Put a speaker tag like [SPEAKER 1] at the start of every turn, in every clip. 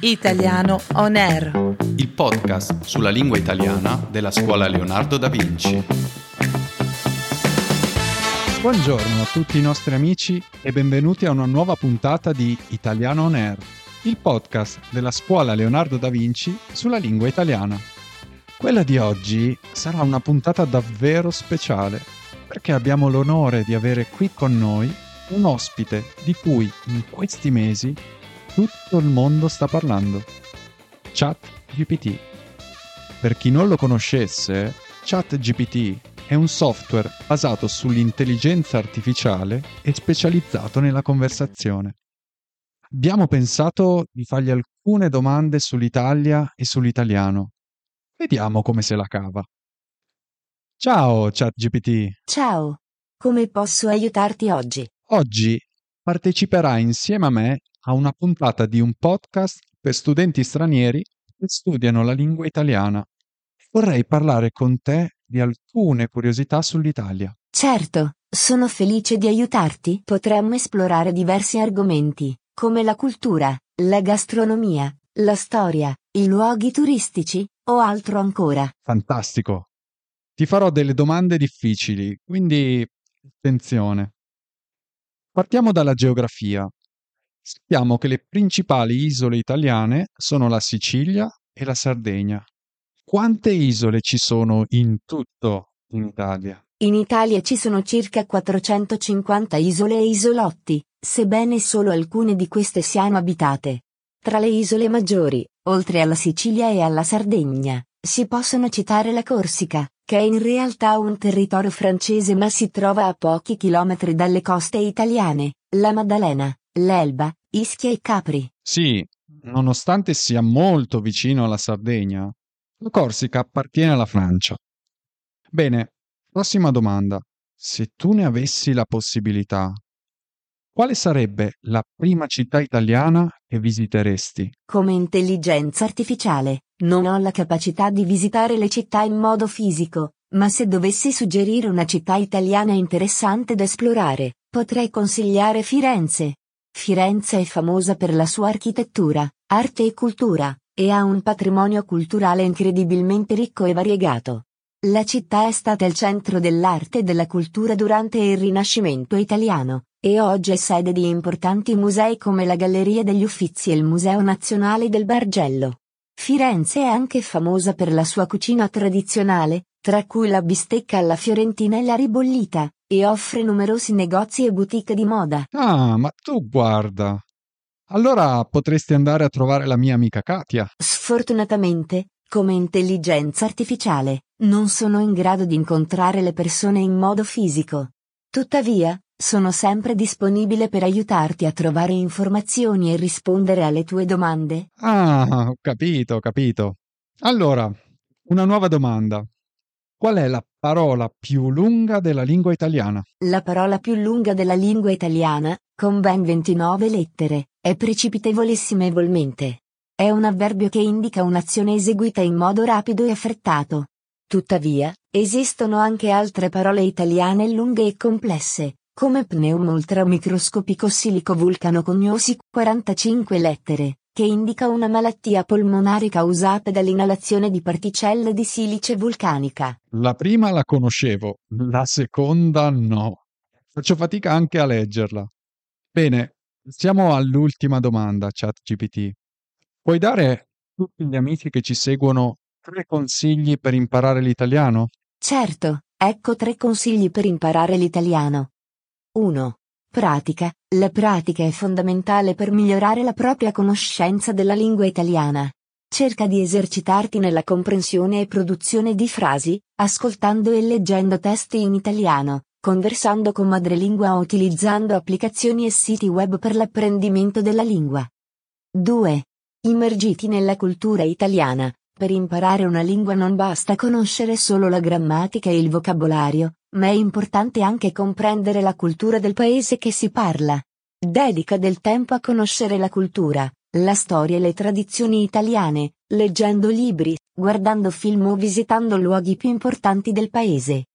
[SPEAKER 1] Italiano On Air.
[SPEAKER 2] il podcast sulla lingua italiana della scuola Leonardo da Vinci.
[SPEAKER 3] Buongiorno a tutti i nostri amici e benvenuti a una nuova puntata di Italiano On Air, il podcast della scuola Leonardo da Vinci sulla lingua italiana. Quella di oggi sarà una puntata davvero speciale perché abbiamo l'onore di avere qui con noi un ospite di cui in questi mesi tutto il mondo sta parlando. ChatGPT. Per chi non lo conoscesse, ChatGPT è un software basato sull'intelligenza artificiale e specializzato nella conversazione. Abbiamo pensato di fargli alcune domande sull'Italia e sull'italiano. Vediamo come se la cava. Ciao ChatGPT.
[SPEAKER 4] Ciao. Come posso aiutarti oggi?
[SPEAKER 3] Oggi parteciperai insieme a me a una puntata di un podcast per studenti stranieri che studiano la lingua italiana. Vorrei parlare con te di alcune curiosità sull'Italia.
[SPEAKER 4] Certo, sono felice di aiutarti. Potremmo esplorare diversi argomenti, come la cultura, la gastronomia, la storia, i luoghi turistici, o altro ancora.
[SPEAKER 3] Fantastico. Ti farò delle domande difficili, quindi attenzione. Partiamo dalla geografia. Sappiamo che le principali isole italiane sono la Sicilia e la Sardegna. Quante isole ci sono in tutto in Italia?
[SPEAKER 4] In Italia ci sono circa 450 isole e isolotti, sebbene solo alcune di queste siano abitate. Tra le isole maggiori, oltre alla Sicilia e alla Sardegna, si possono citare la Corsica, che è in realtà un territorio francese ma si trova a pochi chilometri dalle coste italiane, la Maddalena, l'Elba, Ischia e Capri.
[SPEAKER 3] Sì, nonostante sia molto vicino alla Sardegna, la Corsica appartiene alla Francia. Bene, prossima domanda. Se tu ne avessi la possibilità, quale sarebbe la prima città italiana che visiteresti?
[SPEAKER 4] Come intelligenza artificiale, non ho la capacità di visitare le città in modo fisico, ma se dovessi suggerire una città italiana interessante da esplorare, potrei consigliare Firenze. Firenze è famosa per la sua architettura, arte e cultura, e ha un patrimonio culturale incredibilmente ricco e variegato. La città è stata il centro dell'arte e della cultura durante il Rinascimento italiano, e oggi è sede di importanti musei come la Galleria degli Uffizi e il Museo Nazionale del Bargello. Firenze è anche famosa per la sua cucina tradizionale, tra cui la bistecca alla fiorentina e la ribollita, e offre numerosi negozi e boutique di moda.
[SPEAKER 3] Ah, ma tu guarda. Allora potresti andare a trovare la mia amica Katia.
[SPEAKER 4] Sfortunatamente, come intelligenza artificiale, non sono in grado di incontrare le persone in modo fisico. Tuttavia, sono sempre disponibile per aiutarti a trovare informazioni e rispondere alle tue domande.
[SPEAKER 3] Ah, ho capito, ho capito. Allora, una nuova domanda. Qual è la parola più lunga della lingua italiana?
[SPEAKER 4] La parola più lunga della lingua italiana, con ben 29 lettere, è precipitevolissimamente. È un avverbio che indica un'azione eseguita in modo rapido e affrettato. Tuttavia, esistono anche altre parole italiane lunghe e complesse, come pneum ultramicroscopico silico vulcano cognosi 45 lettere, che indica una malattia polmonare causata dall'inalazione di particelle di silice vulcanica.
[SPEAKER 3] La prima la conoscevo, la seconda no. Faccio fatica anche a leggerla. Bene, siamo all'ultima domanda, ChatGPT. Puoi dare a tutti gli amici che ci seguono tre consigli per imparare l'italiano?
[SPEAKER 4] Certo, ecco tre consigli per imparare l'italiano. 1. Pratica. La pratica è fondamentale per migliorare la propria conoscenza della lingua italiana. Cerca di esercitarti nella comprensione e produzione di frasi, ascoltando e leggendo testi in italiano, conversando con madrelingua o utilizzando applicazioni e siti web per l'apprendimento della lingua. 2. Immergiti nella cultura italiana. Per imparare una lingua non basta conoscere solo la grammatica e il vocabolario, ma è importante anche comprendere la cultura del paese che si parla. Dedica del tempo a conoscere la cultura, la storia e le tradizioni italiane, leggendo libri, guardando film o visitando luoghi più importanti del paese.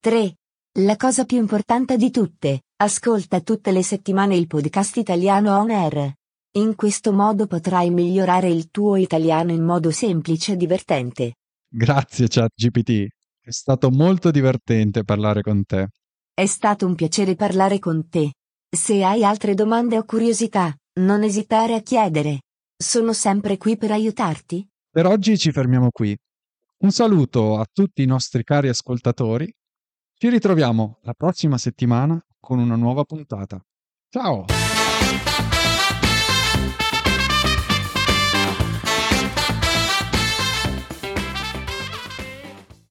[SPEAKER 4] 3. La cosa più importante di tutte, ascolta tutte le settimane il podcast italiano On Air. In questo modo potrai migliorare il tuo italiano in modo semplice e divertente.
[SPEAKER 3] Grazie ChatGPT, è stato molto divertente parlare con te.
[SPEAKER 4] È stato un piacere parlare con te. Se hai altre domande o curiosità, non esitare a chiedere. Sono sempre qui per aiutarti.
[SPEAKER 3] Per oggi ci fermiamo qui. Un saluto a tutti i nostri cari ascoltatori. Ci ritroviamo la prossima settimana con una nuova puntata. Ciao!